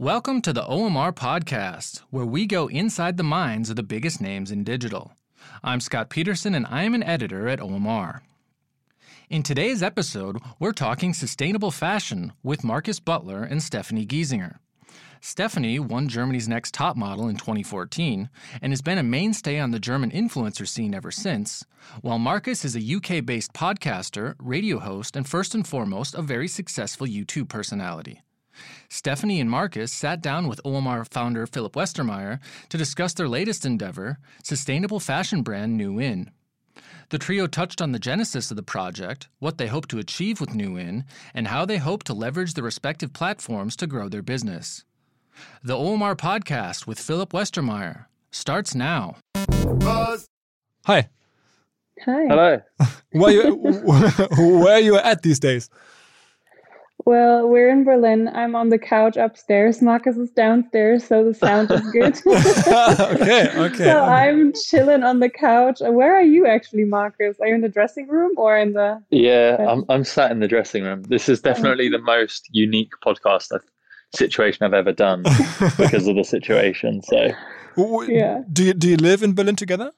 Welcome to the OMR podcast, where we go inside the minds of the biggest names in digital. I'm Scott Peterson, and I am an editor at OMR. In today's episode, we're talking sustainable fashion with Marcus Butler and Stefanie Giesinger. Stefanie won Germany's Next Top Model in 2014 and has been a mainstay on the German influencer scene ever since, while Marcus is a UK based podcaster, radio host, and first and foremost, a very successful YouTube personality. Stefanie and Marcus sat down with OMR founder Philipp Westermeyer to discuss their latest endeavor, sustainable fashion brand nu-in. The trio touched on the genesis of the project, what they hope to achieve with nu-in, and how they hope to leverage the respective platforms to grow their business. The OMR podcast with Philipp Westermeyer starts now. Hi. Hi. Hello. Where you where you at these days? Well, we're in Berlin. I'm on the couch upstairs. Marcus is downstairs, so the sound is good. okay, okay. so I'm chilling on the couch. Where are you actually, Marcus? Are you in the dressing room or in the? Yeah, I'm I'm sat in the dressing room. This is definitely oh. the most unique podcast I've, situation I've ever done because of the situation. So, yeah. Do you do you live in Berlin together?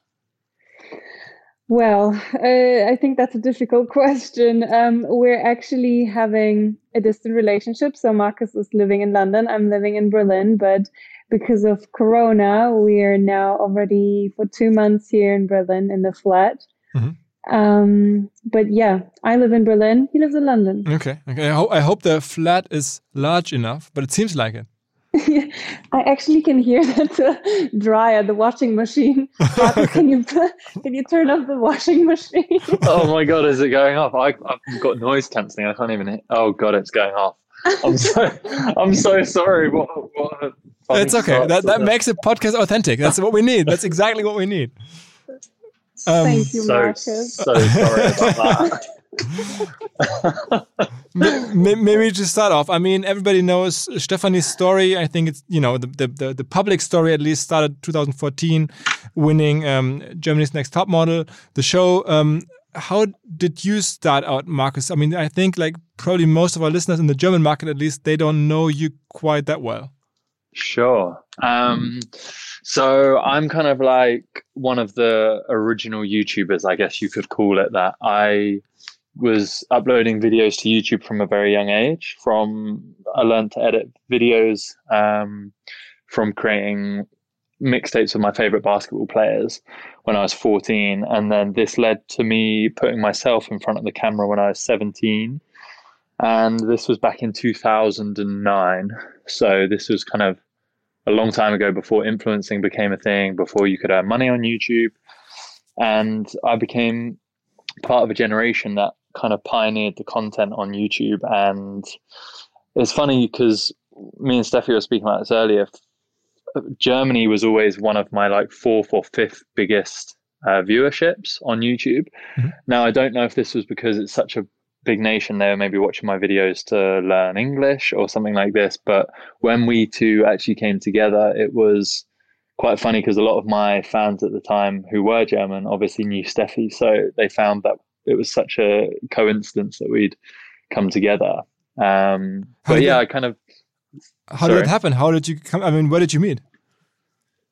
Well, uh, I think that's a difficult question. Um, we're actually having a distant relationship. So Marcus is living in London. I'm living in Berlin, but because of Corona, we are now already for two months here in Berlin in the flat. Mm-hmm. Um, but yeah, I live in Berlin. He lives in London. Okay. Okay. I, ho- I hope the flat is large enough, but it seems like it. I actually can hear that uh, dryer, the washing machine. okay. Can you can you turn off the washing machine? oh my god, is it going off? I, have got noise cancelling. I can't even. Hit. Oh god, it's going off. I'm so I'm so sorry. What, what it's okay. That that makes a podcast authentic. That's what we need. That's exactly what we need. Um, Thank you, Marcus. So, so sorry about that. Maybe to start off, I mean, everybody knows Stefanie's story. I think it's you know the the, the public story at least started 2014, winning um, Germany's Next Top Model. The show. Um, how did you start out, Marcus? I mean, I think like probably most of our listeners in the German market, at least, they don't know you quite that well. Sure. Um, so I'm kind of like one of the original YouTubers, I guess you could call it that. I was uploading videos to YouTube from a very young age. From I learned to edit videos um, from creating mixtapes of my favorite basketball players when I was 14, and then this led to me putting myself in front of the camera when I was 17. And this was back in 2009. So this was kind of a long time ago before influencing became a thing, before you could earn money on YouTube. And I became part of a generation that kind of pioneered the content on YouTube. And it's funny because me and Steffi were speaking about this earlier. Germany was always one of my like fourth or fifth biggest uh, viewerships on YouTube. Mm-hmm. Now, I don't know if this was because it's such a big nation, they were maybe watching my videos to learn English or something like this. But when we two actually came together, it was quite funny because a lot of my fans at the time who were German obviously knew Steffi. So they found that it was such a coincidence that we'd come together. Um, but yeah, I kind of. How sorry. did it happen? How did you come? I mean, where did you meet?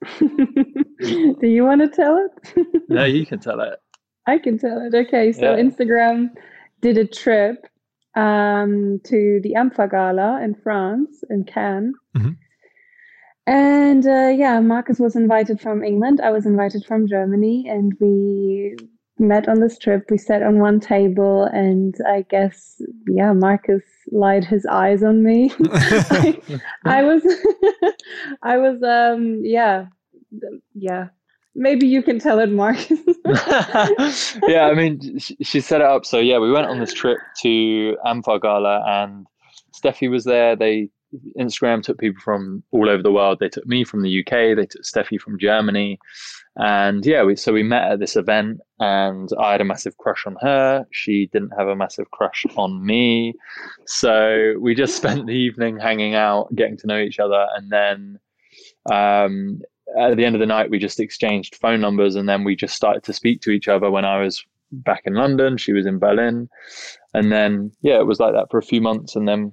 Do you want to tell it? no, you can tell it. I can tell it. Okay, so yeah. Instagram did a trip um, to the amfAR Gala in France, in Cannes. Mm-hmm. And uh, yeah, Marcus was invited from England. I was invited from Germany, and we met on this trip. We sat on one table, and I guess, yeah, Marcus lied his eyes on me. I, I was, I was, um, yeah, yeah. Maybe you can tell it, Marcus. yeah, I mean, she, she set it up. So yeah, we went on this trip to amfAR Gala, and Steffi was there. They Instagram took people from all over the world. They took me from the UK. They took Steffi from Germany. And yeah, we, so we met at this event, and I had a massive crush on her. She didn't have a massive crush on me. So we just spent the evening hanging out, getting to know each other. And then um, at the end of the night, we just exchanged phone numbers, and then we just started to speak to each other when I was back in London. She was in Berlin. And then, yeah, it was like that for a few months. And then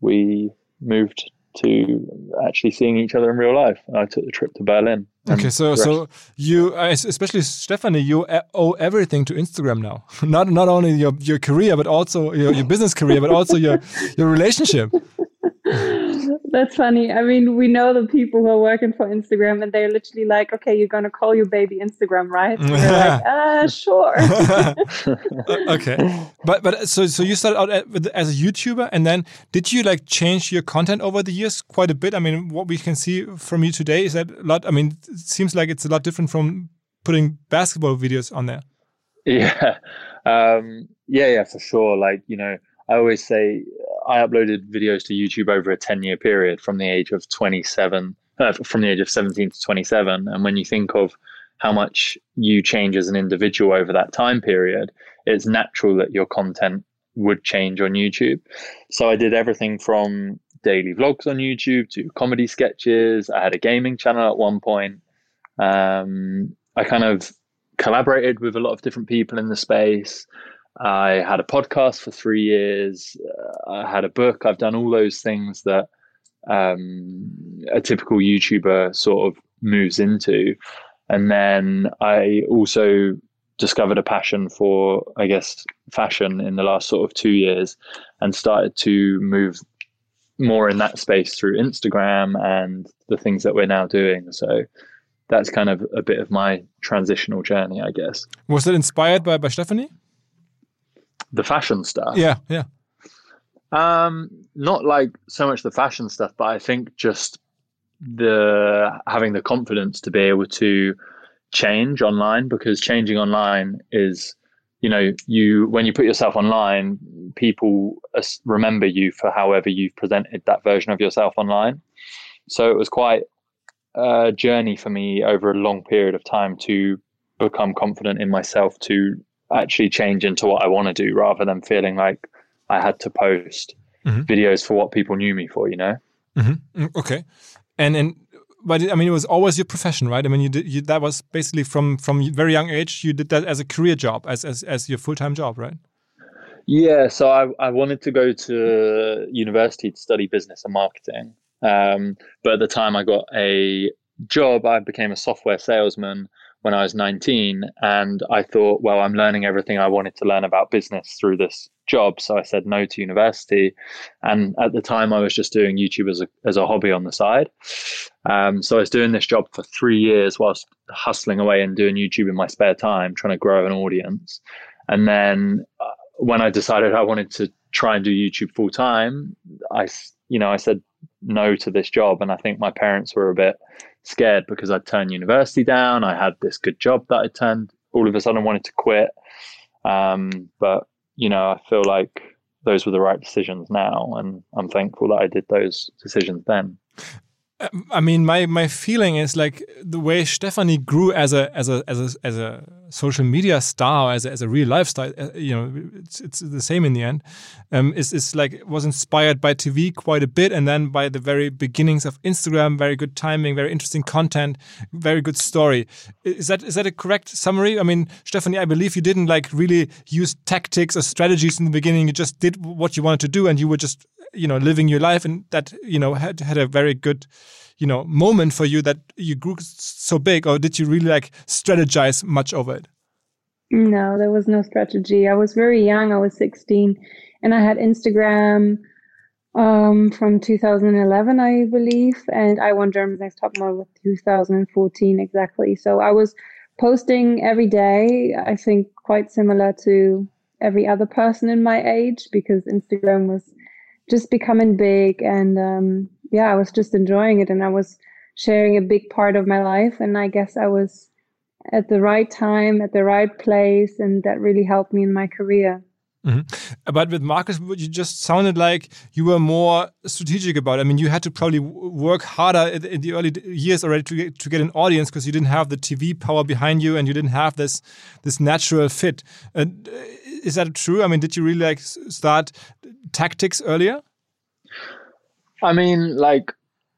we moved to actually seeing each other in real life. I took the trip to Berlin. Okay, so so you, uh, especially Stefanie, you owe everything to Instagram now. Not not only your your career, but also your, your business career, but also your your relationship. That's funny. I mean, we know the people who are working for Instagram, and they're literally like, "Okay, you're gonna call your baby Instagram, right?" And we're like, "Ah, uh, sure." okay, but but so so you started out as a YouTuber, and then did you like change your content over the years quite a bit? I mean, what we can see from you today is that a lot. I mean, it seems like it's a lot different from putting basketball videos on there. Yeah, um, yeah, yeah, for sure. Like you know, I always say I uploaded videos to YouTube over a 10 year period from the age of 27, uh, from the age of 17 to 27. And when you think of how much you change as an individual over that time period, it's natural that your content would change on YouTube. So I did everything from daily vlogs on YouTube to comedy sketches. I had a gaming channel at one point. Um, I kind of collaborated with a lot of different people in the space. I had a podcast for three years. Uh, I had a book. I've done all those things that um, a typical YouTuber sort of moves into. And then I also discovered a passion for, I guess, fashion in the last sort of two years and started to move more in that space through Instagram and the things that we're now doing. So that's kind of a bit of my transitional journey, I guess. Was it inspired by, by Stefanie? The fashion stuff. Yeah, yeah. Um, not like so much the fashion stuff, but I think just the having the confidence to be able to change online because changing online is you know you when you put yourself online people remember you for however you've presented that version of yourself online so it was quite a journey for me over a long period of time to become confident in myself to actually change into what I want to do rather than feeling like I had to post mm-hmm. videos for what people knew me for, you know? Mm-hmm. Mm, okay. And, and, but I mean, it was always your profession, right? I mean, you did you, that was basically from from very young age. You did that as a career job, as as, as your full time job, right? Yeah. So I I wanted to go to university to study business and marketing, um, but at the time I got a job. I became a software salesman when I was 19. And I thought, well, I'm learning everything I wanted to learn about business through this job. So I said no to university. And at the time, I was just doing YouTube as a, as a hobby on the side. Um, so I was doing this job for three years whilst hustling away and doing YouTube in my spare time, trying to grow an audience. And then uh, when I decided I wanted to try and do YouTube full time, I, you know, I said no to this job. And I think my parents were a bit scared because I'd turned university down. I had this good job that I turned all of a sudden wanted to quit. Um, but you know, I feel like those were the right decisions now, and I'm thankful that I did those decisions then. I mean, my my feeling is like the way Stefanie grew as a as a as a as a social media star, as a, as a real lifestyle. Uh, you know, it's it's the same in the end. Um, is is like was inspired by TV quite a bit, and then by the very beginnings of Instagram. Very good timing, very interesting content, very good story. Is that is that a correct summary? I mean, Stefanie, I believe you didn't like really use tactics or strategies in the beginning. You just did what you wanted to do, and you were just you know living your life and that you know had had a very good you know moment for you that you grew so big or did you really like strategize much over it? No there was no strategy. I was very young. I was 16 and i had instagram um, from 2011 i believe and i won germany's next top model with 2014 exactly. So i was posting every day i think quite similar to every other person in my age because instagram was just becoming big and um, yeah i was just enjoying it and i was sharing a big part of my life and i guess i was at the right time at the right place and that really helped me in my career Mm -hmm. But with Marcus, you just sounded like you were more strategic about. It. I mean, you had to probably work harder in the early years already to get, to get an audience because you didn't have the TV power behind you and you didn't have this this natural fit. Uh, is that true? I mean, did you really like start tactics earlier? I mean, like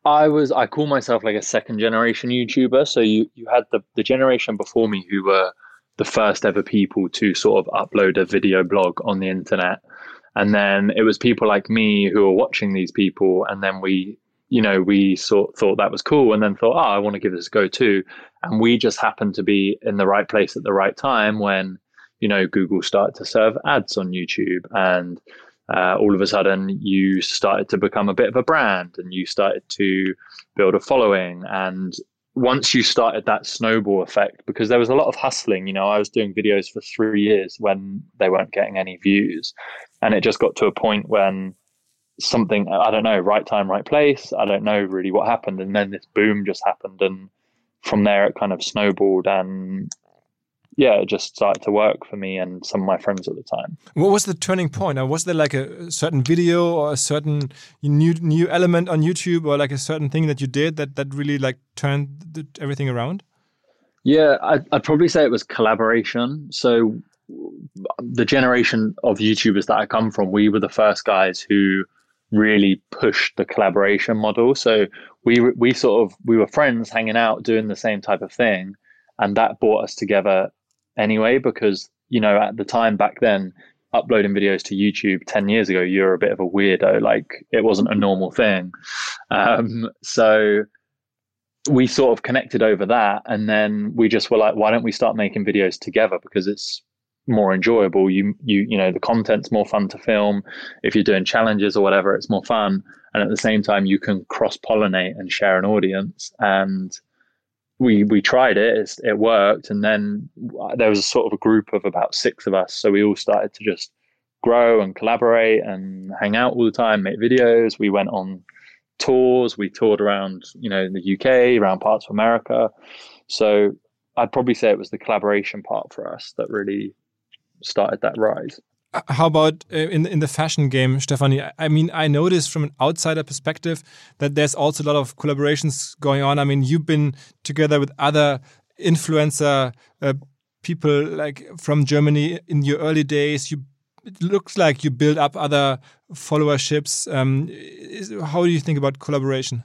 I was, I call myself like a second generation YouTuber. So you you had the the generation before me who were the first ever people to sort of upload a video blog on the internet, and then it was people like me who were watching these people, and then we you know, we sort thought that was cool and then thought, oh, I want to give this a go too. And we just happened to be in the right place at the right time when, you know, Google started to serve ads on YouTube and uh, all of a sudden you started to become a bit of a brand and you started to build a following. And once you started that snowball effect, because there was a lot of hustling, you know, I was doing videos for three years when they weren't getting any views. And it just got to a point when something I don't know, right time, right place. I don't know really what happened, and then this boom just happened, and from there it kind of snowballed, and yeah, it just started to work for me and some of my friends at the time. What was the turning point? Or was there like a certain video or a certain new new element on YouTube, or like a certain thing that you did that that really like turned the, everything around? Yeah, I'd, I'd probably say it was collaboration. So the generation of YouTubers that I come from, we were the first guys who really pushed the collaboration model. So we we sort of we were friends hanging out doing the same type of thing, and that brought us together anyway. Because you know at the time back then, uploading videos to YouTube ten years ago, you're a bit of a weirdo. Like it wasn't a normal thing. Um, so we sort of connected over that, and then we just were like, why don't we start making videos together? Because it's more enjoyable. You you you know the content's more fun to film. If you're doing challenges or whatever, it's more fun. And at the same time, you can cross pollinate and share an audience. And we we tried it. It's, it worked. And then there was a sort of a group of about six of us. So we all started to just grow and collaborate and hang out all the time, make videos. We went on tours. We toured around you know the UK, around parts of America. So I'd probably say it was the collaboration part for us that really started that rise. Uh, how about uh, in in the fashion game, Stefanie? I mean, I noticed from an outsider perspective that there's also a lot of collaborations going on. I mean, you've been together with other influencer uh, people like from Germany in your early days. You it looks like you build up other followerships. Um, is, how do you think about collaboration?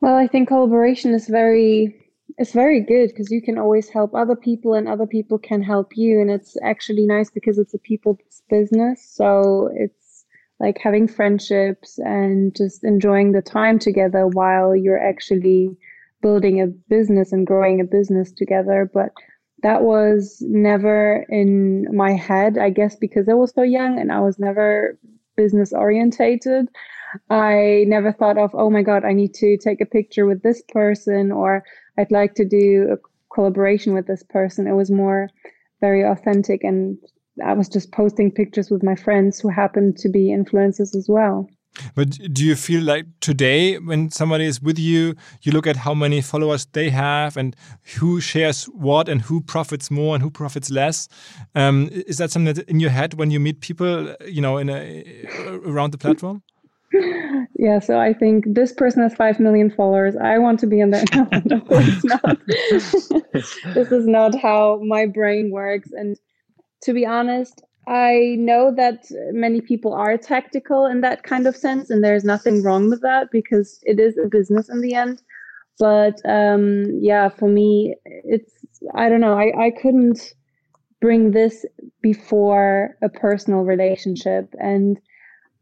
Well, I think collaboration is very it's very good because you can always help other people and other people can help you and it's actually nice because it's a people's business. So it's like having friendships and just enjoying the time together while you're actually building a business and growing a business together. But that was never in my head i guess because i was so young and i was never business orientated. I never thought of oh my god i need to take a picture with this person or I'd like to do a collaboration with this person. It was more very authentic and I was just posting pictures with my friends who happened to be influencers as well. But do you feel like today, when somebody is with you, you look at how many followers they have and who shares what and who profits more and who profits less? Um, is that something that in your head when you meet people, you know, in a, around the platform? yeah, so I think this person has 5 million followers. I want to be in that. Of course not. this is not how my brain works. And to be honest, I know that many people are tactical in that kind of sense, and there's nothing wrong with that because it is a business in the end. But um, yeah, for me, it's, I don't know, I, I couldn't bring this before a personal relationship. And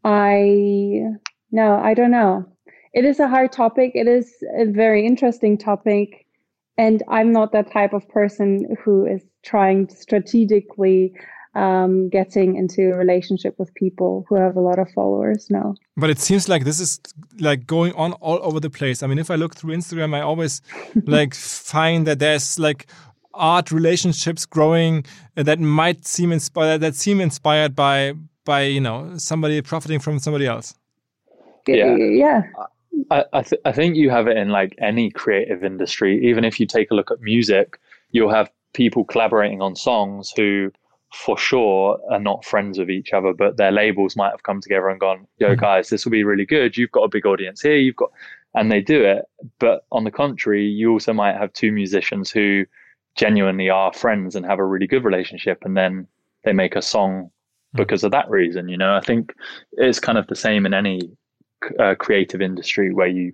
I no, I don't know. It is a hard topic. It is a very interesting topic. And I'm not that type of person who is trying strategically um, getting into a relationship with people who have a lot of followers now. But it seems like this is like going on all over the place. I mean, if I look through Instagram, I always like find that there's like art relationships growing that might seem inspired that seem inspired by by you know somebody profiting from somebody else yeah. Yeah. I, I, th- I think you have it in like any creative industry. Even if you take a look at music you'll have people collaborating on songs who for sure are not friends with each other but their labels might have come together and gone yo mm-hmm. guys this will be really good. You've got a big audience here. You've got and they do it. But on the contrary you also might have two musicians who genuinely are friends and have a really good relationship and then they make a song hmm. because of that reason you know? I think it's kind of the same in any uh, creative industry where you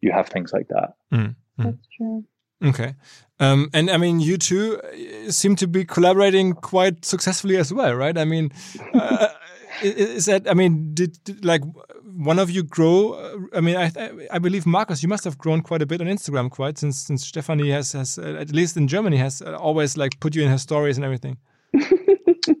you have things like that. Mm. That's true. Okay. Um, and I mean, you two uh, seem to be collaborating quite successfully as well, right? I mean, uh, is that? I mean, did, did, like one of you grow? Uh, I mean, I I believe Marcus, you must have grown quite a bit on Instagram, quite since since Stefanie has has uh, at least in Germany has uh, always like put you in her stories and everything.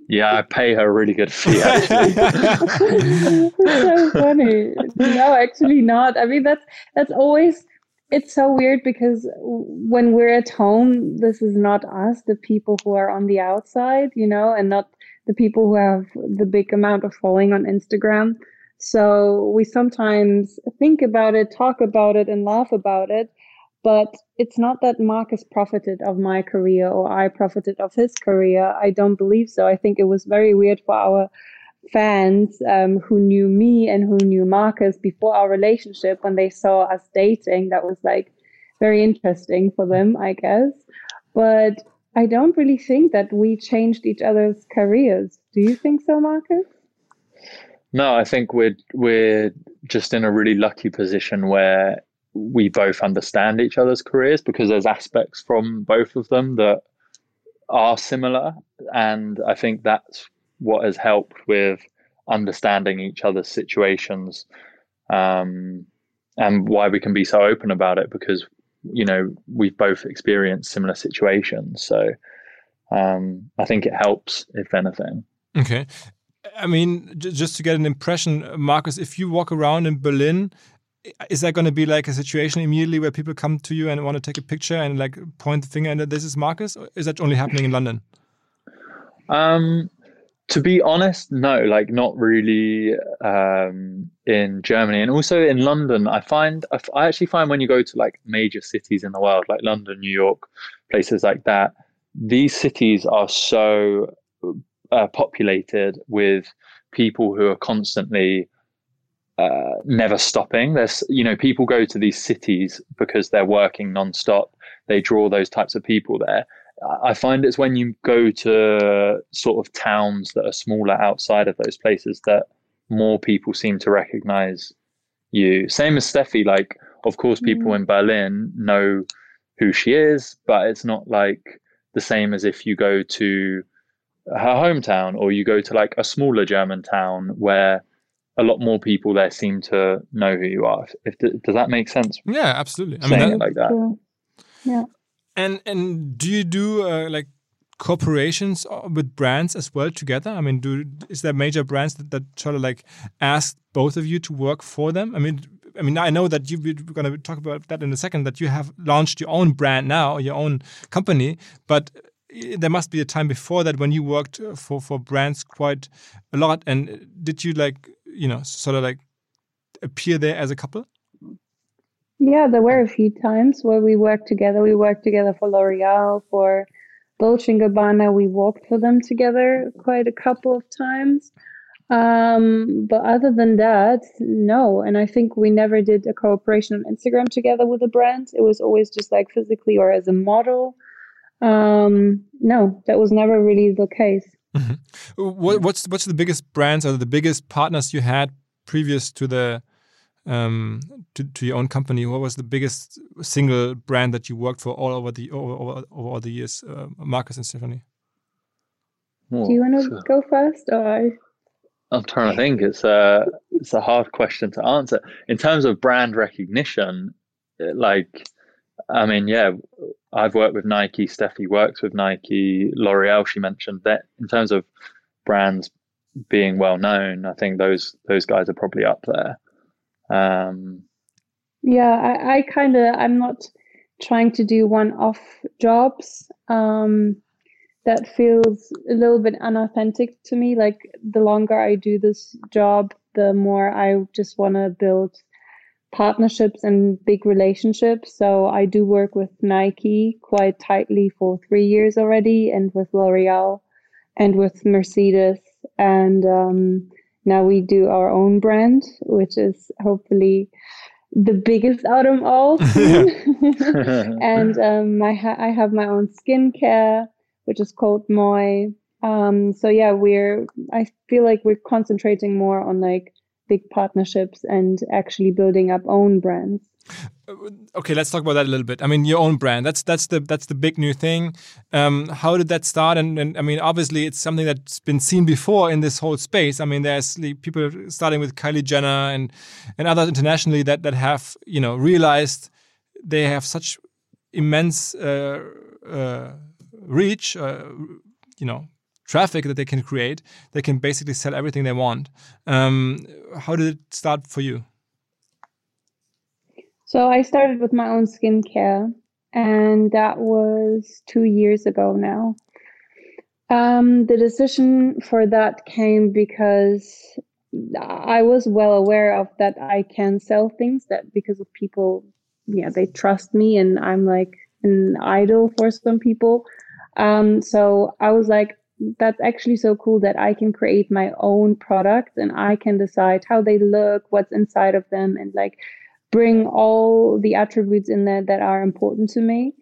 Yeah, I pay her a really good fee. Actually, so funny. No, actually not. I mean, that's that's always it's so weird because when we're at home, this is not us, the people who are on the outside, you know, and not the people who have the big amount of following on Instagram. So we sometimes think about it, talk about it, and laugh about it. But it's not that Marcus profited of my career or I profited of his career. I don't believe so. I think it was very weird for our fans um, who knew me and who knew Marcus before our relationship when they saw us dating. That was like very interesting for them, I guess. But I don't really think that we changed each other's careers. Do you think so, Marcus? No, I think we're we're just in a really lucky position where we both understand each other's careers because there's aspects from both of them that are similar. And I think that's what has helped with understanding each other's situations um, and why we can be so open about it because you know we've both experienced similar situations. So um, i think it helps if anything. Okay. I mean just to get an impression marcus if you walk around in berlin is that going to be like a situation immediately where people come to you and want to take a picture and like point the finger and this is marcus or is that only happening in london um to be honest, no, like not really um, in Germany, and also in London. I find I actually find when you go to like major cities in the world, like London, New York, places like that, these cities are so uh, populated with people who are constantly uh, never stopping. There's you know people go to these cities because they're working nonstop. They draw those types of people there, I find it's when you go to sort of towns that are smaller outside of those places that more people seem to recognize you. Same as Steffi, like, of course, people mm. in Berlin know who she is, but it's not like the same as if you go to her hometown or you go to like a smaller German town where a lot more people there seem to know who you are. If, if does that make sense? Yeah, absolutely. I mean, that, like that. Yeah. And and do you do uh, like corporations uh, with brands as well together? I mean, do is there major brands that, that sort of like ask both of you to work for them? I mean, I mean, I know that you, we're going to talk about that in a second. That you have launched your own brand now, your own company, but uh, there must be a time before that when you worked uh, for for brands quite a lot. And did you like you know sort of like appear there as a couple? Yeah, there were a few times where we worked together. We worked together for L'Oreal, for Dolce & Gabbana. We walked for them together quite a couple of times. Um, but other than that, no. And I think we never did a cooperation on Instagram together with a brand. It was always just like physically or as a model. Um, no, that was never really the case. Mm -hmm. What, what's what's the biggest brands or the biggest partners you had previous to the um, to, to your own company, what was the biggest single brand that you worked for all over the over, over, over all the years, uh, Marcus and Stefanie? Do you want to go first, or I'm trying to think. It's a it's a hard question to answer. In terms of brand recognition, like, I mean, yeah, I've worked with Nike. Steffi works with Nike. L'Oreal, she mentioned that. In terms of brands being well known, I think those those guys are probably up there. Um, yeah, I, I kind of I'm not trying to do one-off jobs. Um, that feels a little bit unauthentic to me. Like the longer I do this job, the more I just want to build partnerships and big relationships. So I do work with Nike quite tightly for three years already, and with L'Oreal, and with Mercedes, and um, now we do our own brand, which is hopefully the biggest out of all. and um, I, ha- I have my own skincare, which is called Moi. Um, so yeah, we're. I feel like we're concentrating more on like big partnerships and actually building up own brands. Okay, let's talk about that a little bit. I mean, your own brand. That's that's the that's the big new thing. Um, how did that start? And, and I mean, obviously, it's something that's been seen before in this whole space. I mean, there's people starting with Kylie Jenner and and others internationally that that have you know realized they have such immense uh, uh, reach. Uh, you know, traffic that they can create. They can basically sell everything they want. Um, how did it start for you? So I started with my own skincare, and that was two years ago now. Um, the decision for that came because I was well aware of that I can sell things that because of people, yeah, they trust me, and I'm like an idol for some people. Um, so I was like, that's actually so cool that I can create my own product and I can decide how they look, what's inside of them, and like bring all the attributes in there that are important to me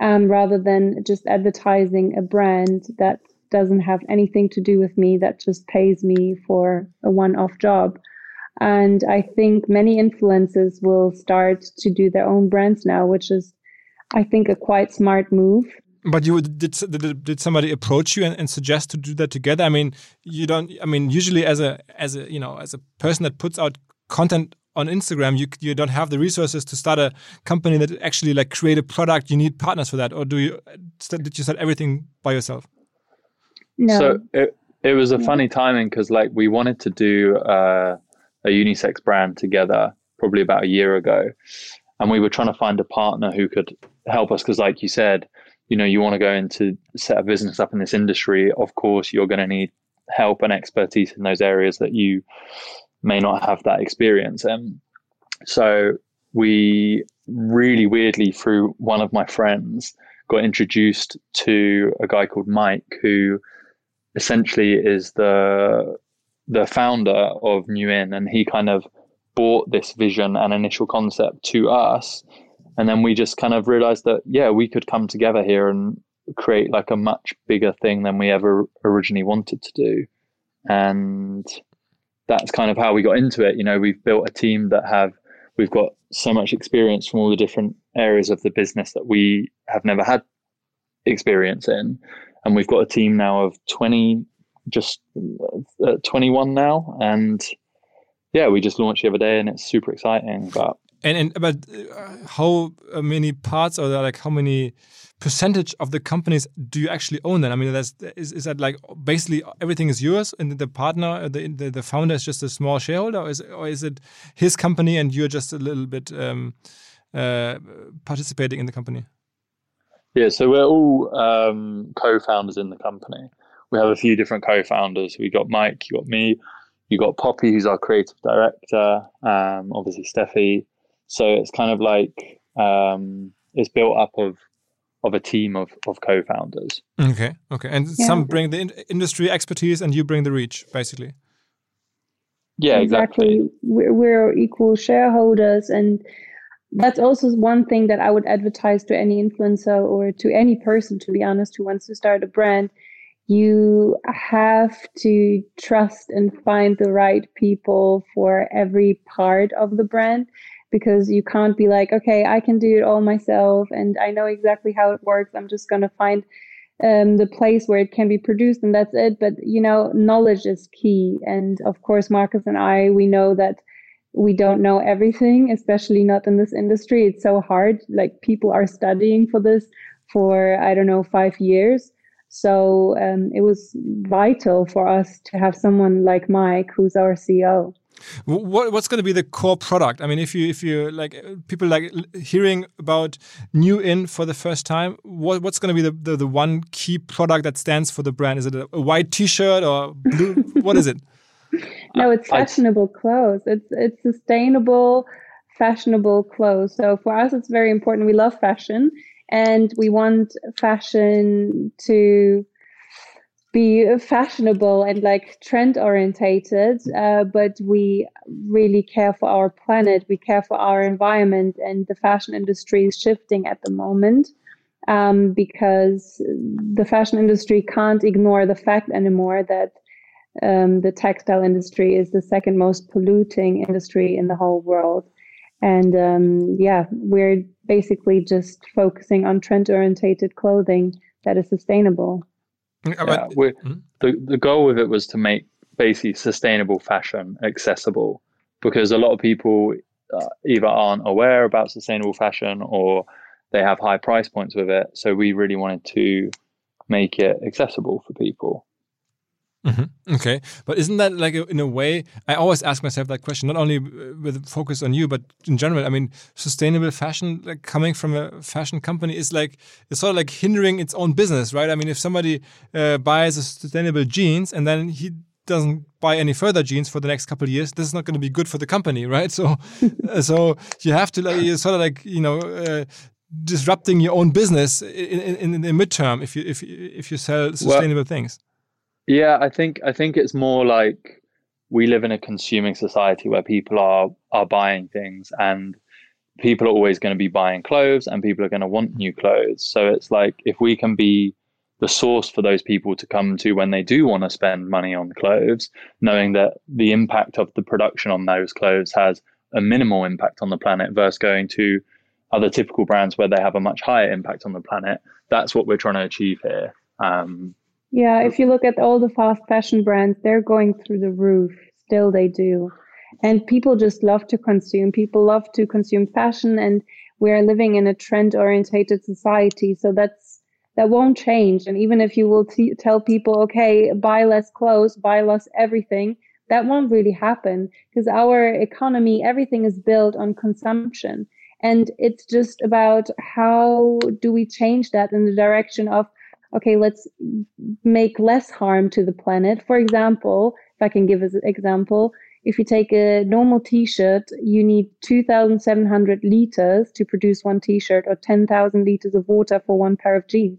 um, rather than just advertising a brand that doesn't have anything to do with me that just pays me for a one-off job. And i think many influencers will start to do their own brands now which is i think a quite smart move but you did, did did somebody approach you and, and, suggest to do that together? I mean, you don't. I mean, usually as a as a you know as a person that puts out content on Instagram, you you don't have the resources to start a company that actually like create a product. You need partners for that, or do you did you start everything by yourself? No. So it it was a funny timing because like we wanted to do uh, a unisex brand together probably about a year ago, and we were trying to find a partner who could help us because, like you said, you know, you want to go into set a business up in this industry. Of course, you're going to need help and expertise in those areas that you may not have that experience in. So we really weirdly, through one of my friends, got introduced to a guy called Mike, who essentially is the the founder of nu-in, and he kind of bought this vision and initial concept to us, and then we just kind of realized that yeah, we could come together here and create like a much bigger thing than we ever originally wanted to do, and that's kind of how we got into it. You know, we've built a team that have we've got so much experience from all the different areas of the business that we have never had experience in, and we've got a team now of twenty, just uh, twenty one now, and yeah, we just launched the other day, and it's super exciting. But and and but uh, how many parts there? Like how many? percentage of the companies do you actually own then? I mean, that's, is, is that like basically everything is yours and the partner, the, the, the founder is just a small shareholder or is, or is it his company and you're just a little bit um, uh, participating in the company? Yeah, so we're all um, co-founders in the company. We have a few different co-founders. We got Mike, you got me, you got Poppy, who's our creative director. Um, obviously Steffi. So it's kind of like um, it's built up of of a team of, of co-founders. Okay, okay, and yeah. some bring the in industry expertise, and you bring the reach, basically. Yeah, exactly. exactly. We're, we're equal shareholders, and that's also one thing that I would advertise to any influencer or to any person, to be honest, who wants to start a brand. You have to trust and find the right people for every part of the brand because you can't be like, okay, I can do it all myself and I know exactly how it works. I'm just going to find um, the place where it can be produced and that's it. But, you know, knowledge is key. And of course, Marcus and I, we know that we don't know everything, especially not in this industry. It's so hard. Like people are studying for this for, I don't know, five years. So um, it was vital for us to have someone like Mike, who's our CEO. What, what's going to be the core product? I mean, if you if you like uh, people like hearing about nu-in for the first time, what, what's going to be the, the, the one key product that stands for the brand? Is it a, a white T-shirt or blue? what is it? No, it's fashionable clothes. It's it's sustainable, fashionable clothes. So for us, it's very important. We love fashion, and we want fashion to be fashionable and like trend orientated, uh, but we really care for our planet. We care for our environment, and the fashion industry is shifting at the moment um, because the fashion industry can't ignore the fact anymore that um, the textile industry is the second most polluting industry in the whole world. And um, yeah, we're basically just focusing on trend orientated clothing that is sustainable. Yeah, hmm? the, the goal with it was to make basically sustainable fashion accessible because a lot of people uh, either aren't aware about sustainable fashion or they have high price points with it. So we really wanted to make it accessible for people. Mm-hmm. Okay, but isn't that like in a way? I always ask myself that question, not only with focus on you, but in general. I mean, sustainable fashion, like coming from a fashion company, is like it's sort of like hindering its own business, right? I mean, if somebody uh, buys a sustainable jeans and then he doesn't buy any further jeans for the next couple of years, this is not going to be good for the company, right? So, so you have to like sort of like you know. Uh, disrupting your own business in, in, in the midterm if you if if you sell sustainable well, things yeah, I think I think it's more like we live in a consuming society where people are are buying things and people are always going to be buying clothes and people are going to want new clothes. So it's like if we can be the source for those people to come to when they do want to spend money on clothes, knowing that the impact of the production on those clothes has a minimal impact on the planet versus going to other typical brands where they have a much higher impact on the planet. That's what we're trying to achieve here. Um, yeah, if you look at all the fast fashion brands, they're going through the roof. Still, they do. And people just love to consume. People love to consume fashion, and we are living in a trend orientated society. So that's that won't change. And even if you will t- tell people, okay, buy less clothes, buy less everything, that won't really happen because our economy, everything is built on consumption. And it's just about how do we change that in the direction of okay, let's make less harm to the planet. For example, if I can give an example, if you take a normal t-shirt, you need 2,700 liters to produce one t-shirt or 10,000 liters of water for one pair of jeans.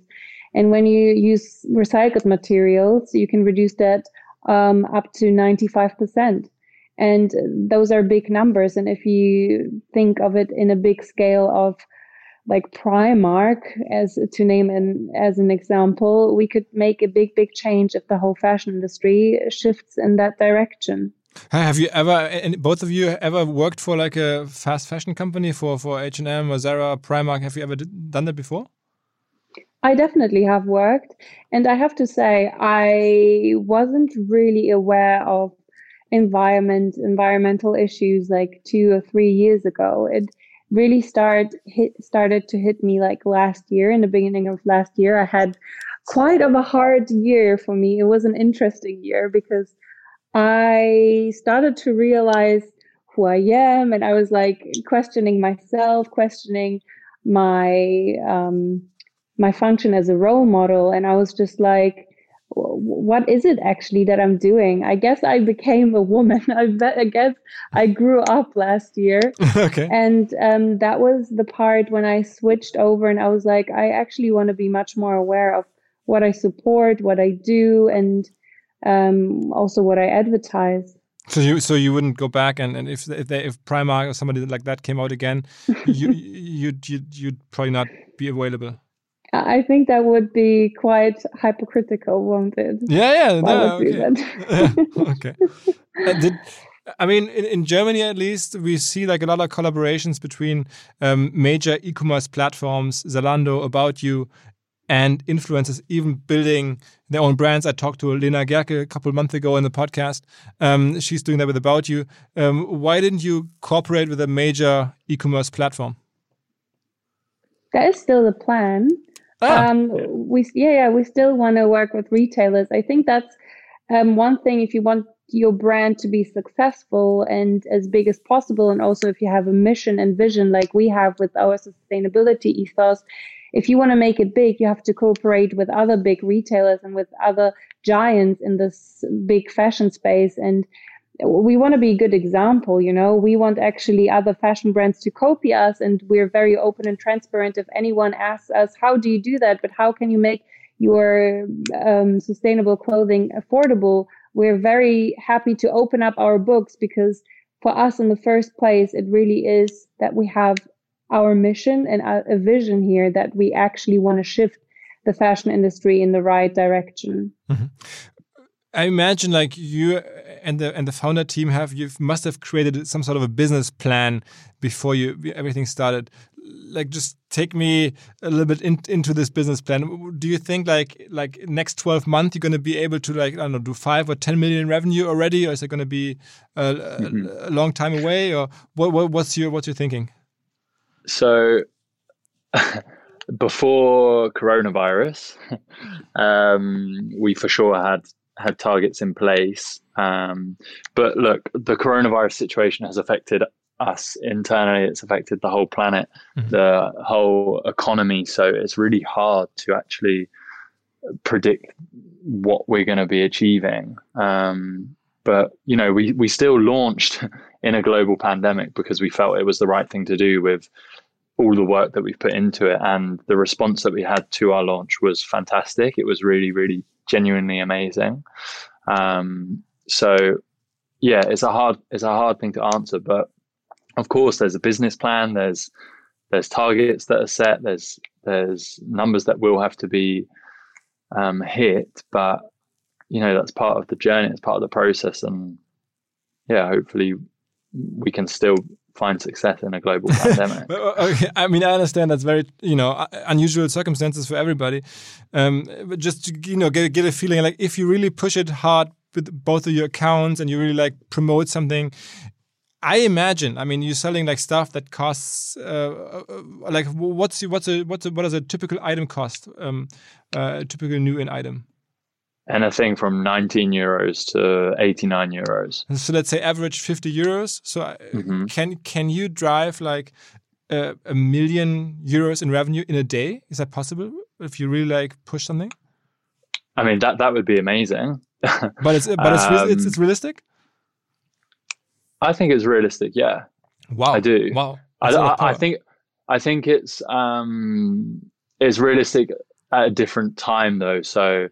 And when you use recycled materials, you can reduce that um, up to 95%. And those are big numbers. And if you think of it in a big scale of like Primark, as to name an as an example, we could make a big, big change if the whole fashion industry shifts in that direction. Have you ever, both of you, ever worked for like a fast fashion company for for H and M or Zara, Primark? Have you ever done that before? I definitely have worked, and I have to say I wasn't really aware of environment environmental issues like two or three years ago. It really start hit started to hit me like last year in the beginning of last year i had quite of a hard year for me. It was an interesting year because i started to realize who i am and i was like questioning myself questioning my um my function as a role model and i was just like what is it actually that I'm doing? I guess I became a woman. I bet. I guess I grew up last year. okay. And um, that was the part when I switched over, and I was like, I actually want to be much more aware of what I support, what I do, and um, also what I advertise. So you so you wouldn't go back and, and if if, they, if Primark or somebody like that came out again, you you'd, you'd you'd probably not be available. I think that would be quite hypocritical, won't it? Yeah, yeah, no, okay. yeah, okay. Uh, did, I mean, in, in, Germany at least, we see like a lot of collaborations between um, major e-commerce platforms, Zalando, About You, and influencers even building their own brands. I talked to Lena Gercke a couple months ago in the podcast. Um, she's doing that with About You. Um, why didn't you cooperate with a major e-commerce platform? That is still the plan. Ah. Um, we yeah, yeah, we still want to work with retailers. I think that's um, one thing if you want your brand to be successful and as big as possible, and also if you have a mission and vision like we have with our sustainability ethos, if you want to make it big, you have to cooperate with other big retailers and with other giants in this big fashion space and we want to be a good example you know? We want actually other fashion brands to copy us and we're very open and transparent. If anyone asks us how do you do that? But how can you make your um, sustainable clothing affordable? We're very happy to open up our books because for us in the first place it really is that we have our mission and a vision here that we actually want to shift the fashion industry in the right direction. Mm-hmm I imagine like you and the and the founder team have you must have created some sort of a business plan before you everything started. Like, just take me a little bit in, into this business plan. Do you think like like next twelve months you're going to be able to like I don't know do five or ten million revenue already, or is it going to be a, mm -hmm. a, long time away, or what, what what's your what's your thinking? So. before coronavirus, um, we for sure had had targets in place. Um, but look, the coronavirus situation has affected us internally. It's affected the whole planet, mm-hmm. the whole economy. So it's really hard to actually predict what we're going to be achieving. Um, but you know, we we still launched in a global pandemic because we felt it was the right thing to do with all the work that we've put into it and the response that we had to our launch was fantastic. It was really, really genuinely amazing. Um, so yeah, it's a hard it's a hard thing to answer, but of course there's a business plan, there's there's targets that are set, there's there's numbers that will have to be um, hit, but you know that's part of the journey, it's part of the process, and yeah, hopefully we can still find success in a global pandemic. okay. I mean, I understand that's very you know unusual circumstances for everybody. Um, but just to you know get get a feeling like if you really push it hard with both of your accounts and you really like promote something. I imagine. I mean, you're selling like stuff that costs uh, uh like what's what's a what's a, what does a typical item cost? Um, uh, a typical nu-in item anything from 19 euros to 89 euros. So let's say average 50 euros. So mm -hmm. can can you drive like a, a, million euros in revenue in a day? Is that possible if you really like push something? I mean that that would be amazing. but it's but it's, um, it's, it's realistic. I think it's realistic. Yeah. Wow. I do. Wow. I, I, I, think I think it's um it's realistic at a different time though. So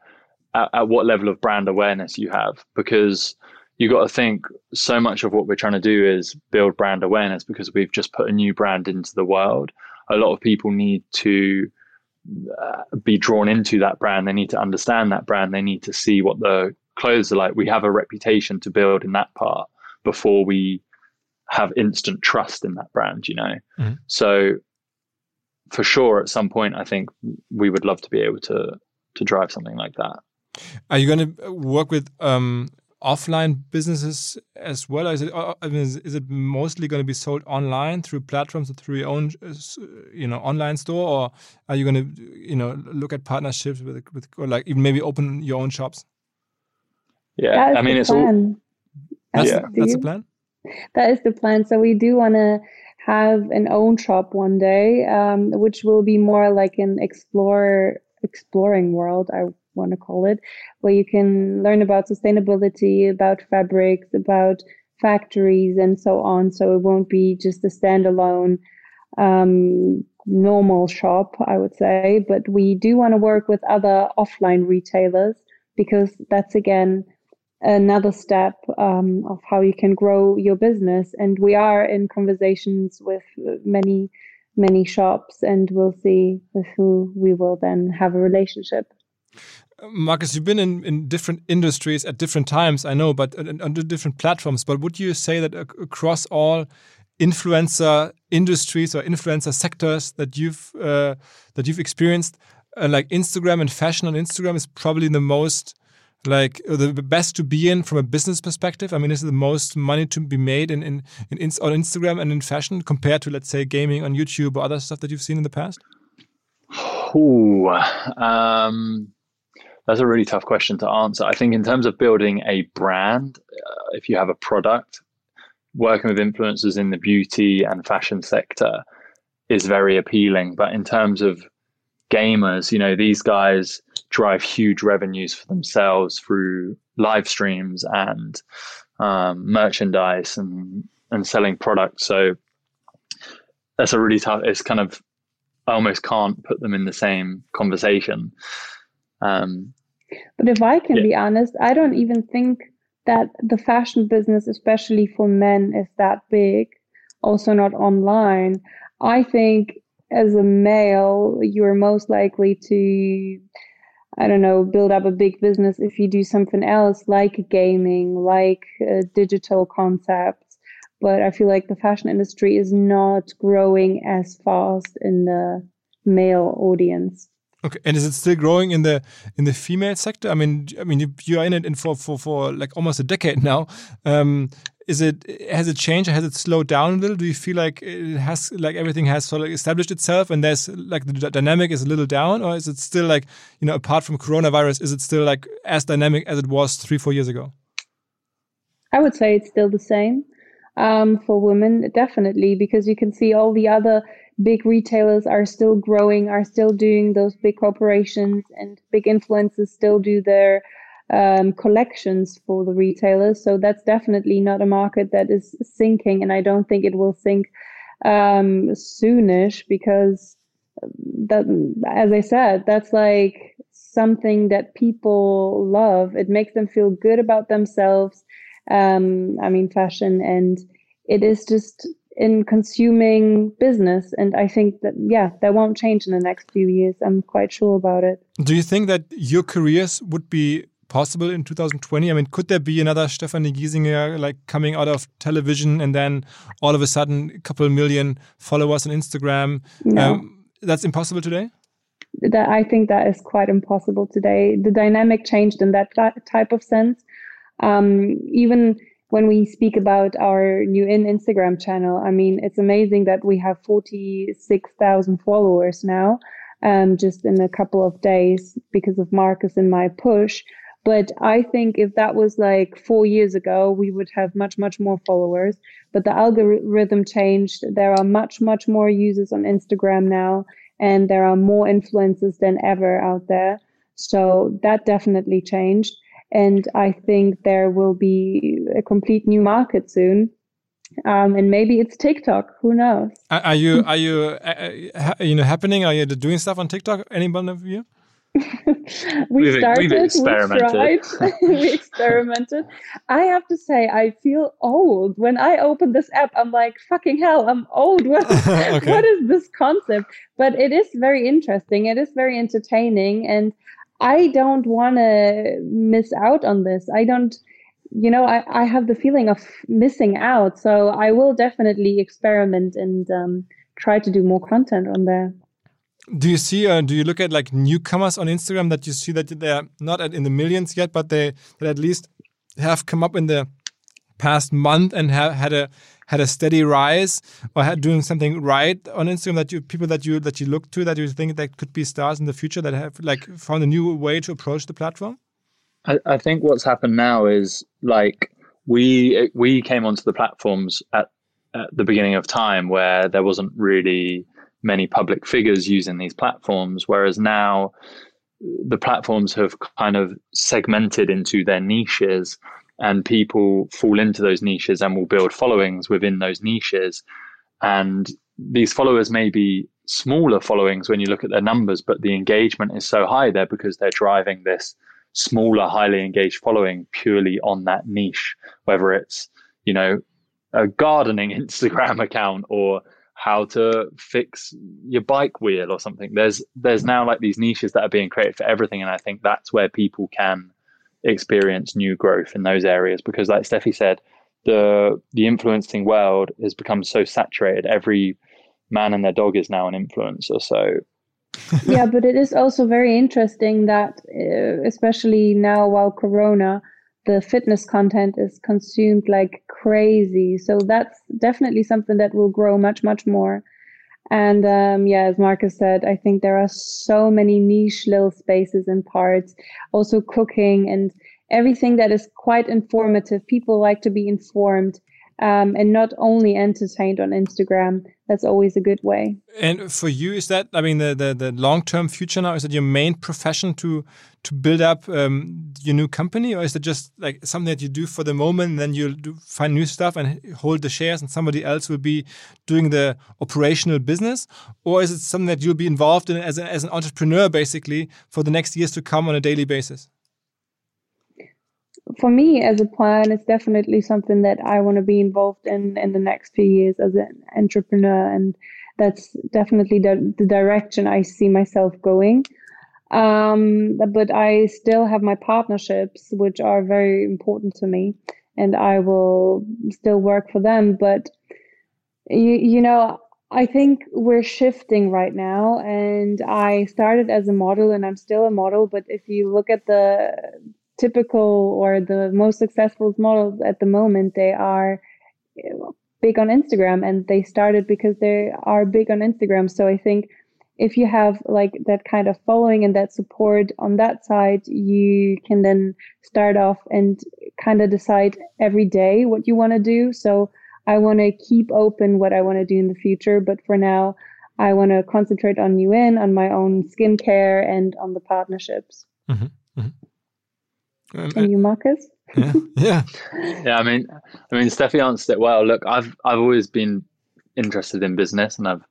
at, at what level of brand awareness you have because you got to think so much of what we're trying to do is build brand awareness because we've just put a new brand into the world. A lot of people need to uh, be drawn into that brand. They need to understand that brand. They need to see what the clothes are like. We have a reputation to build in that part before we have instant trust in that brand, you know? Mm-hmm. So for sure, at some point, I think we would love to be able to to drive something like that. Are you going to work with um, offline businesses as well? Is it, uh, I mean, is, is, it mostly going to be sold online through platforms or through your own, uh, you know, online store, or are you going to, you know, look at partnerships with, with or like even maybe open your own shops? Yeah, I mean, it's plan. all. That's, yeah. that's the plan. That is the plan. So we do want to have an own shop one day, um, which will be more like an explore exploring world. I want to call it, where you can learn about sustainability, about fabrics, about factories, and so on. So it won't be just a standalone um, normal shop, I would say. But we do want to work with other offline retailers because that's again another step um, of how you can grow your business. And we are in conversations with many, many shops, and we'll see with who we will then have a relationship. Marcus, you've been in, in different industries at different times, I know, but on different platforms. But would you say that across all influencer industries or influencer sectors that you've uh, that you've experienced, uh, like Instagram and fashion on Instagram is probably the most like the best to be in from a business perspective? I mean, is it the most money to be made in, in, in, on Instagram and in fashion compared to, let's say, gaming on YouTube or other stuff that you've seen in the past? Ooh, um, that's a really tough question to answer. I think in terms of building a brand, uh, if you have a product, working with influencers in the beauty and fashion sector is very appealing. But in terms of gamers, you know, these guys drive huge revenues for themselves through live streams and um, merchandise and and selling products. So that's a really tough. It's kind of I almost can't put them in the same conversation. Um, but if I can yeah. be honest, I don't even think that the fashion business, especially for men, is that big. Also, not online. I think as a male, you're most likely to I don't know, build up a big business if you do something else like gaming, like uh, digital concepts. But I feel like the fashion industry is not growing as fast in the male audience. Okay, and is it still growing in the in the female sector? I mean, I mean, you, you are in it in for, for for like almost a decade now. Um, is it has it changed? Has it slowed down a little? Do you feel like it has like everything has sort of established itself and there's like the dynamic is a little down, or is it still like you know apart from coronavirus, is it still like as dynamic as it was three four years ago? I would say it's still the same um, for women, definitely, because you can see all the other big retailers are still growing, are still doing those big corporations, and big influencers still do their um, collections for the retailers. So that's definitely not a market that is sinking, and I don't think it will sink um, soonish because that, as I said, that's like something that people love. It makes them feel good about themselves. Um, I mean, fashion, and it is just in consuming business. And I think that, yeah, that won't change in the next few years. I'm quite sure about it. Do you think that your careers would be possible in 2020? I mean, could there be another Stefanie Giesinger like coming out of television and then all of a sudden a couple million followers on Instagram? No. Um, that's impossible today? That I think that is quite impossible today. The dynamic changed in that type of sense. Um, even when we speak about our nu-in Instagram channel, I mean, it's amazing that we have 46,000 followers now, um, just in a couple of days because of Marcus and my push. But I think if that was like four years ago, we would have much, much more followers. But the algorithm changed. There are much, much more users on Instagram now, and there are more influencers than ever out there. So that definitely changed. And I think there will be a complete new market soon. Um, and maybe it's TikTok. Who knows? Are you are you uh, uh you know happening? Are you doing stuff on TikTok? Anyone of you? we we've, started. We've experimented. We tried. we experimented. I have to say, I feel old when I open this app. I'm like, fucking hell, I'm old. What, okay. what is this concept? But it is very interesting. It is very entertaining, and I don't want to miss out on this. I don't, you know, I, I have the feeling of missing out. So I will definitely experiment and um, try to do more content on there. Do you see, uh, do you look at like newcomers on Instagram that you see that they're not in the millions yet, but they that at least have come up in the past month and have had a had a steady rise or had doing something right on Instagram that you people that you that you look to that you think that could be stars in the future that have like found a new way to approach the platform? I, I think what's happened now is like we we came onto the platforms at, at the beginning of time where there wasn't really many public figures using these platforms, whereas now the platforms have kind of segmented into their niches and people fall into those niches and will build followings within those niches. And these followers may be smaller followings when you look at their numbers, but the engagement is so high there because they're driving this smaller, highly engaged following purely on that niche, whether it's, you know, a gardening Instagram account or how to fix your bike wheel or something. There's there's now like these niches that are being created for everything. And I think that's where people can experience new growth in those areas because like Steffi said, the the influencing world has become so saturated. Every man and their dog is now an influencer. So yeah, but it is also very interesting that, uh, especially now while Corona, the fitness content is consumed like crazy. So that's definitely something that will grow much, much more. And um, yeah, as Marcus said, I think there are so many niche little spaces and parts, also cooking and everything that is quite informative. People like to be informed um, and not only entertained on Instagram. That's always a good way. And for you, is that I mean the the, the long term future now? Is that your main profession to to build up um, your new company, or is it just like something that you do for the moment, and then you'll do, find new stuff and hold the shares, and somebody else will be doing the operational business, or is it something that you'll be involved in as a, as an entrepreneur, basically, for the next years to come on a daily basis? For me as a plan, it's definitely something that I want to be involved in in the next few years as an entrepreneur, and that's definitely the, the direction I see myself going. Um, but I still have my partnerships, which are very important to me, and I will still work for them. But you, you know, I think we're shifting right now, and I started as a model, and I'm still a model. But if you look at the typical or the most successful models at the moment, they are big on Instagram, and they started because they are big on Instagram. So I think if you have like that kind of following and that support on that side, you can then start off and kind of decide every day what you want to do. So I want to keep open what I want to do in the future, but for now, I want to concentrate on nu-in, on my own skincare, and on the partnerships. Mm-hmm. Um, and you, Marcus? Yeah, yeah, yeah. I mean, I mean, Steffi answered it well. Look, I've I've always been interested in business, and I've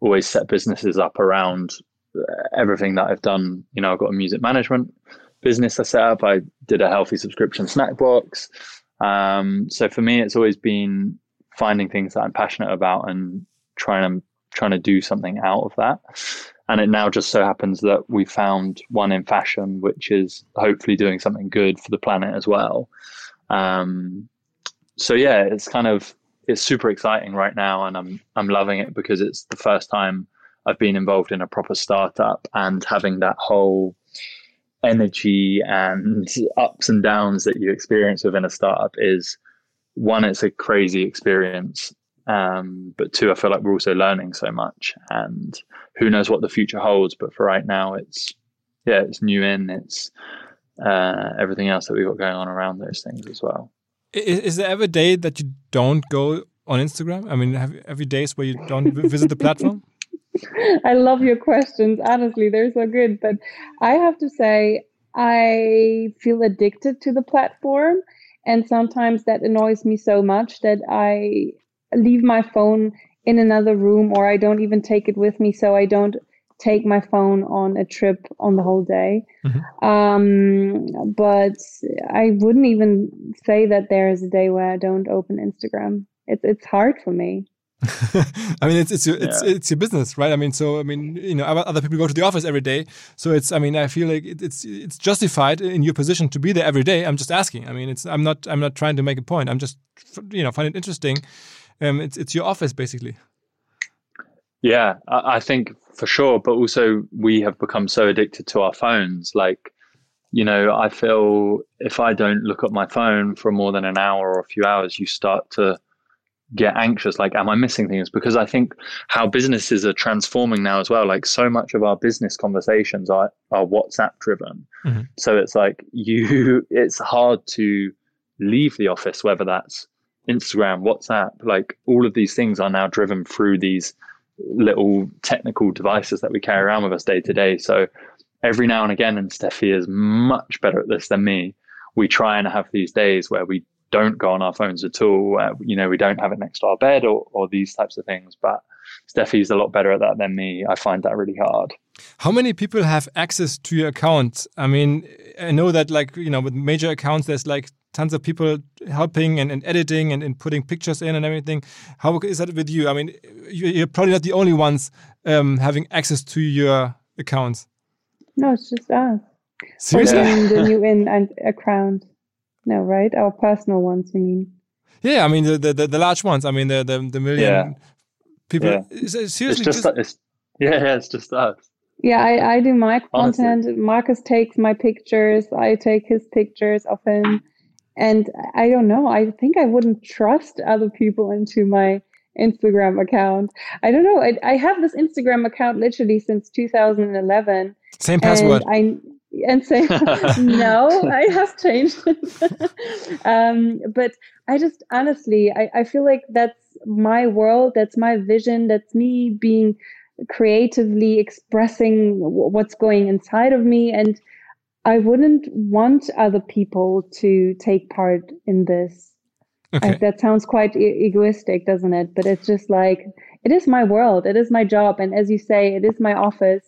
always set businesses up around uh, everything that I've done. You know, I've got a music management business I set up. I did a healthy subscription snack box. Um, so for me, it's always been finding things that I'm passionate about and trying to trying to do something out of that. And it now just so happens that we found one in fashion, which is hopefully doing something good for the planet as well. Um, so yeah, it's kind of it's super exciting right now, and I'm I'm loving it because it's the first time I've been involved in a proper startup and having that whole energy and ups and downs that you experience within a startup is one, it's a crazy experience. Um, but two, I feel like we're also learning so much, and who knows what the future holds. But for right now, it's yeah, it's nu-in, it's uh, everything else that we've got going on around those things as well. Is, is there ever a day that you don't go on Instagram? I mean, have every days where you don't visit the platform? I love your questions. Honestly, they're so good. But I have to say, I feel addicted to the platform. And sometimes that annoys me so much that I leave my phone in another room or I don't even take it with me. So I don't take my phone on a trip on the whole day. Mm-hmm. Um, but I wouldn't even say that there is a day where I don't open Instagram. It's it's hard for me. I mean, it's it's your it's, yeah. it's your business, right? I mean, so I mean, you know, other people go to the office every day, so it's. I mean, I feel like it, it's it's justified in your position to be there every day. I'm just asking. I mean, it's. I'm not. I'm not trying to make a point. I'm just, you know, find it interesting. Um, it's it's your office basically. Yeah, I think for sure. But also, we have become so addicted to our phones. Like, you know, I feel if I don't look at my phone for more than an hour or a few hours, you start to get anxious like am i missing things because i think how businesses are transforming now as well like so much of our business conversations are are whatsapp driven mm-hmm. so it's like you it's hard to leave the office whether that's instagram whatsapp like all of these things are now driven through these little technical devices that we carry around with us day to day so every now and again and steffi is much better at this than me we try and have these days where we don't go on our phones at all. Uh, you know, we don't have it next to our bed or, or these types of things. But Steffi's a lot better at that than me. I find that really hard. How many people have access to your account? I mean, I know that like, you know, with major accounts, there's like tons of people helping and, and editing and, and putting pictures in and everything. How is that with you? I mean, you're probably not the only ones um, having access to your accounts. No, it's just us. Seriously? the nu-in and account. No, right? Our personal ones, you mean? Yeah, I mean the the, the large ones. I mean the the, the million yeah. people. Yeah. Seriously, it's just, just it's, yeah, yeah, it's just us. Yeah, I, I do my content. Honestly. Marcus takes my pictures. I take his pictures of him. And I don't know. I think I wouldn't trust other people into my Instagram account. I don't know. I, I have this Instagram account literally since 2011. Same password. I and say no i have changed um, but i just honestly I, I feel like that's my world that's my vision that's me being creatively expressing what's going inside of me and i wouldn't want other people to take part in this okay. I, that sounds quite e- egoistic doesn't it but it's just like it is my world it is my job and as you say it is my office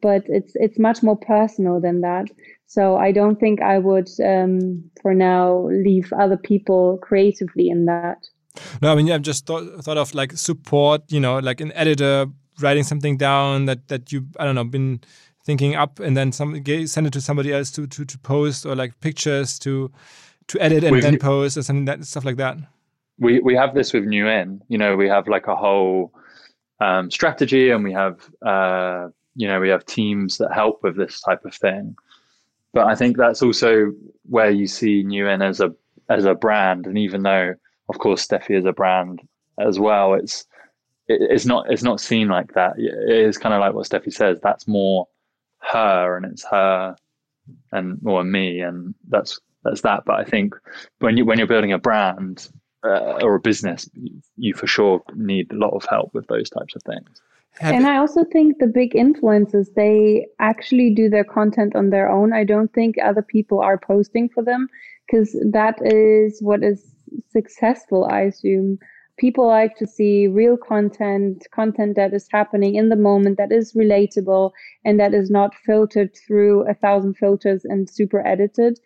but it's it's much more personal than that. So I don't think I would, um, for now, leave other people creatively in that. No, I mean, I've just thought, thought of like support, you know, like an editor writing something down that that you, I don't know, been thinking up and then some send it to somebody else to to, to post or like pictures to to edit and We've, then post or something that stuff like that. We we have this with New nu-in you know we have like a whole um, strategy and we have uh, you know we have teams that help with this type of thing. But i think that's also where you see nu-in as a as a brand. And even though of course steffi is a brand as well it's it, it's not it's not seen like that. It is kind of like what steffi says that's more her and it's her and or me and that's that's that but i think when you when you're building a brand uh, or a business you, you for sure need a lot of help with those types of things and I also think the big influencers, they actually do their content on their own. I don't think other people are posting for them because that is what is successful, I assume. People like to see real content, content that is happening in the moment, that is relatable, and that is not filtered through a thousand filters and super edited.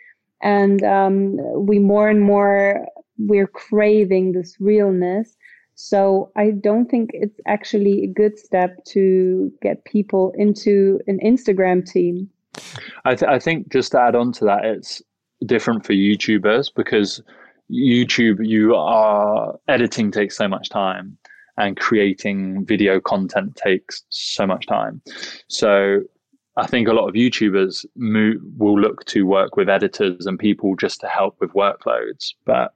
And um, we more and more we're craving this realness so I don't think it's actually a good step to get people into an Instagram team. I, th- I think just to add on to that, it's different for YouTubers because YouTube, you are editing takes so much time and creating video content takes so much time. So I think a lot of YouTubers move, will look to work with editors and people just to help with workloads. But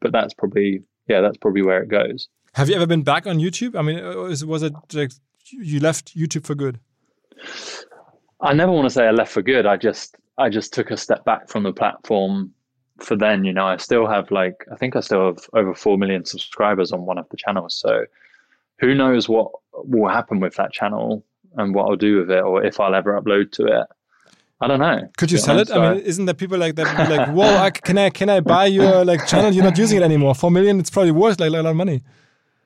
but that's probably yeah, that's probably where it goes. Have you ever been back on YouTube? I mean, uh, was it like you left YouTube for good? I never want to say I left for good. I just I just took a step back from the platform for then. You know, I still have like I think I still have over four million subscribers on one of the channels. So who knows what will happen with that channel and what I'll do with it, or if I'll ever upload to it. I don't know. Could you sell it? I mean, isn't there people like that? Like, whoa, I, can I can I buy your like channel? You're not using it anymore. Four million, it's probably worth like a lot of money.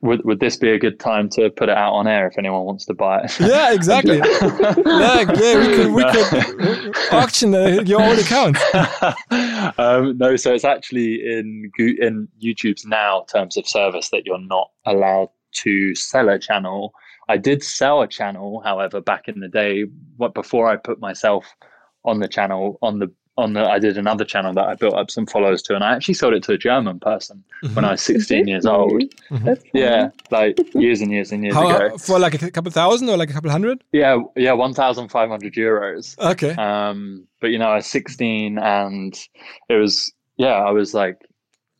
Would, would this be a good time to put it out on air if anyone wants to buy it? Yeah, exactly. yeah, yeah, we could we could auction uh, your own account. um, no, so it's actually in in YouTube's now terms of service that you're not allowed to sell a channel. I did sell a channel, however, back in the day, what before I put myself on the channel on the on the I did another channel that I built up some followers to, and I actually sold it to a German person mm-hmm. when I was 16 years old. Mm-hmm. Yeah, like years and years and years How, ago. For like a couple thousand or like a couple hundred? Yeah, yeah, 1,500 euros. Okay. Um, but you know, I was 16, and it was yeah, I was like.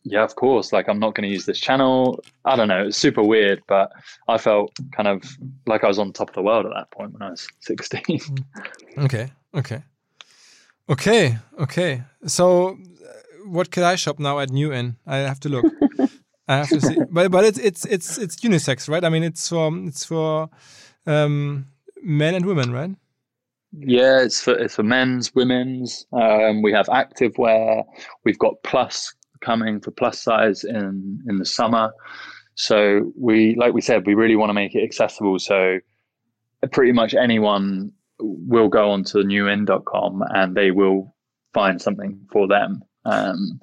Yeah, of course. Like, I'm not going to use this channel. I don't know. It's super weird, but I felt kind of like I was on top of the world at that point when I was 16. Okay. Okay. Okay, okay. So, uh, what could I shop now at nu-in? I have to look. I have to see. But but it's it's it's it's unisex, right? I mean, it's for it's for um, men and women, right? Yeah, it's for it's for men's, women's. Um, we have active wear. We've got plus coming for plus size in in the summer. So we, like we said, we really want to make it accessible. So pretty much anyone will go onto nu-in.com and they will find something for them. Um,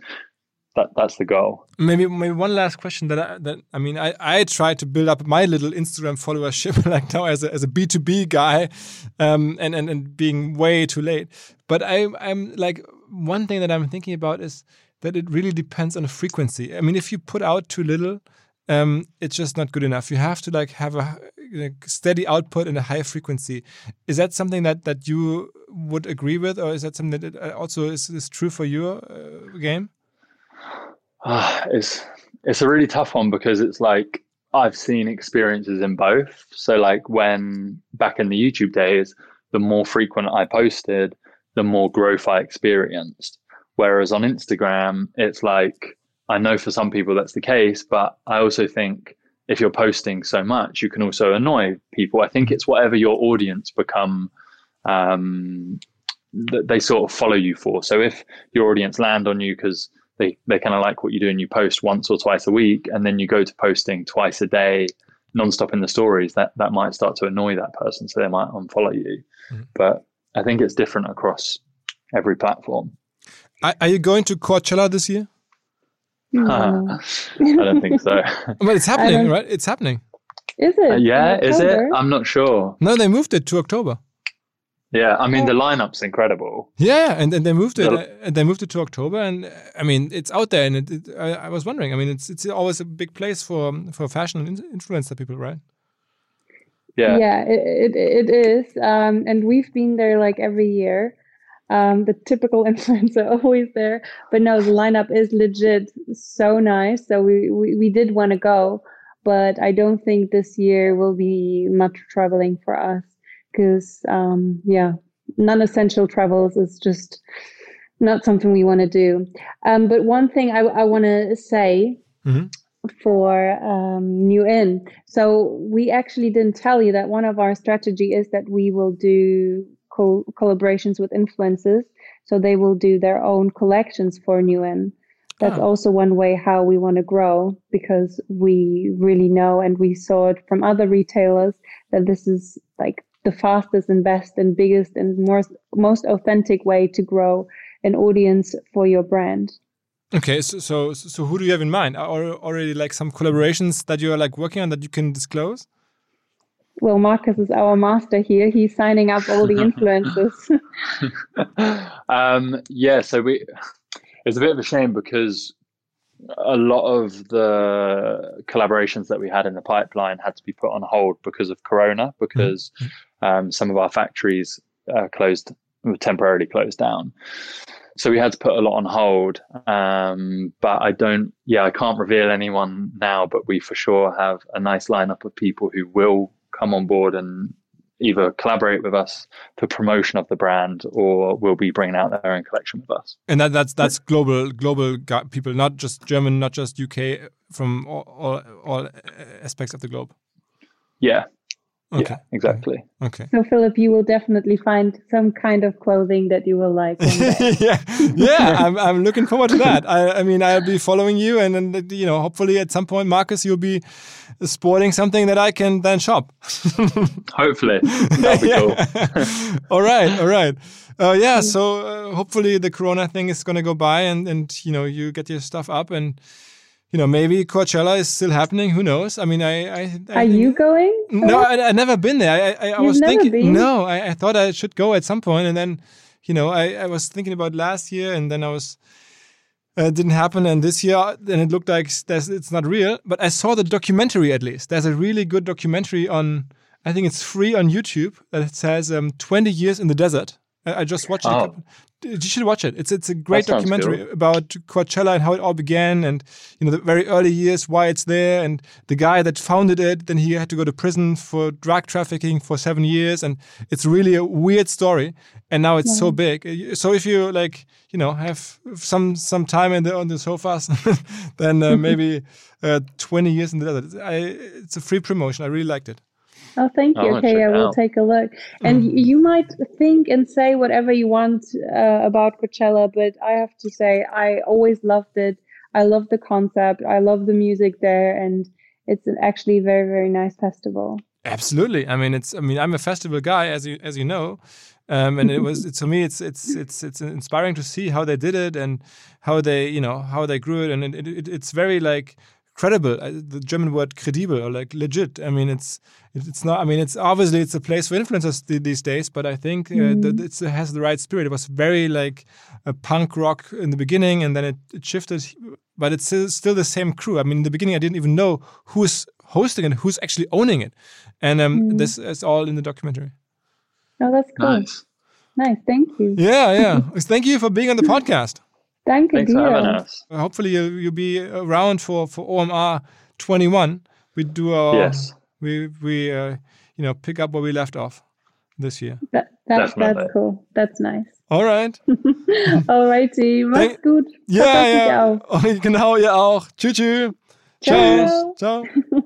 that that's the goal. Maybe maybe one last question that I, that I mean I I try to build up my little Instagram followership like now as a as a B two B guy, um, and and and being way too late. But I I'm like one thing that I'm thinking about is that it really depends on the frequency. I mean, if you put out too little, um, it's just not good enough. You have to like have a steady output and a high frequency. Is that something that that you would agree with, or is that something that uh, also is, is true for your uh, game? Uh, it's it's a really tough one because it's like I've seen experiences in both. So like when back in the YouTube days, the more frequent I posted, the more growth I experienced. Whereas on Instagram, it's like I know for some people that's the case, but I also think if you're posting so much, you can also annoy people. I think it's whatever your audience become um, that they sort of follow you for. So if your audience land on you because they, they kind of like what you do and you post once or twice a week, and then you go to posting twice a day, nonstop in the stories, that, that might start to annoy that person. So they might unfollow you. Mm-hmm. But I think it's different across every platform. Are you going to Coachella this year? No. I don't think so. but it's happening, right? It's happening. Is it? Uh, yeah, is it? I'm not sure. No, they moved it to October. Yeah, I mean the lineup's incredible. Yeah, and, and they moved it. Uh, and they moved it to October, and uh, I mean it's out there. And it, it, I, I, was wondering. I mean, it's it's always a big place for for fashion and influencer people, right? Yeah, yeah, it it, it is. Um, and we've been there like every year. Um, the typical influencer always there, but no, the lineup is legit so nice. So we we, we did want to go, but I don't think this year will be much traveling for us because um, yeah, non-essential travels is just not something we want to do. Um, but one thing I, I want to say mm-hmm. for um, nu-in, so we actually didn't tell you that one of our strategy is that we will do co- collaborations with influencers, so they will do their own collections for nu-in. That's oh. also one way how we want to grow because we really know and we saw it from other retailers that this is like the fastest and best and biggest and most most authentic way to grow an audience for your brand. Okay, so so so who do you have in mind? Are already like some collaborations that you are like working on that you can disclose? Well, Marcus is our master here. He's signing up all the influencers. um, yeah, so we it's a bit of a shame because a lot of the collaborations that we had in the pipeline had to be put on hold because of Corona, because mm -hmm um, some of our factories uh, closed temporarily closed down. So we had to put a lot on hold. Um, but I don't, yeah, I can't reveal anyone now, but we for sure have a nice lineup of people who will come on board and either collaborate with us for promotion of the brand or will be bringing out their own collection with us. And that, that's that's global global people, not just German, not just UK, from all, all, all aspects of the globe. Yeah, Okay. Yeah, exactly. Okay. So Philipp, you will definitely find some kind of clothing that you will like. yeah, yeah. I'm, I'm looking forward to that. I, I mean, I'll be following you, and then you know, hopefully at some point, Marcus, you'll be sporting something that I can then shop. hopefully, that'd be cool. all right, all right. Uh, yeah. So uh, hopefully the Corona thing is going to go by, and and you know, you get your stuff up and you know, maybe Coachella is still happening. Who knows? I mean, I. I, I Are you going? No, I, I never been there. I, I, I was thinking. Been? No, I, I thought I should go at some point, and then, you know, I, I was thinking about last year, and then I was. Uh, didn't happen, and this year, then it looked like it's not real. But I saw the documentary at least. There's a really good documentary on. I think it's free on YouTube that says um, 20 years in the desert. I, just watched oh. it you should watch it. It's it's a great documentary cool. about Coachella and how it all began, and you know the very early years, why it's there, and the guy that founded it. Then he had to go to prison for drug trafficking for seven years, and it's really a weird story. And now it's yeah. so big. So if you like, you know, have some some time in the on the sofas, then uh, maybe uh, twenty years in the desert. I, it's a free promotion. I really liked it. Oh, thank you. Okay, I will out. take a look. And mm. you might think and say whatever you want uh, about Coachella, but I have to say, I always loved it. I love the concept. I love the music there, and it's actually a very, very nice festival. Absolutely. I mean, it's. I mean, I'm a festival guy, as you as you know, um, and it was it's, to me, it's it's it's it's inspiring to see how they did it and how they you know how they grew it, and it, it, it's very like credible uh, the german word credible or like legit. I mean it's it's not i mean it's obviously it's a place for influencers these days but i think uh, mm. it has the right spirit. It was very like a punk rock in the beginning and then it, it shifted but it's still, still, the same crew. I mean in the beginning i didn't even know who's hosting and who's actually owning it. And um, mm. this is all in the documentary. Oh that's cool. Nice, nice. Thank you. Yeah yeah. Thank you for being on the podcast Danke Thanks dir. For having us. Hopefully you'll, you'll be around for, for OMR 21. We do our, yes. we, we uh, you know, pick up where we left off this year. That, that's, that's cool. That's nice. All right. Alrighty. Mach's gut. Ja, ja. Auch. Genau, ihr auch. Tschüss. Tschüss. Ciao. Ciao.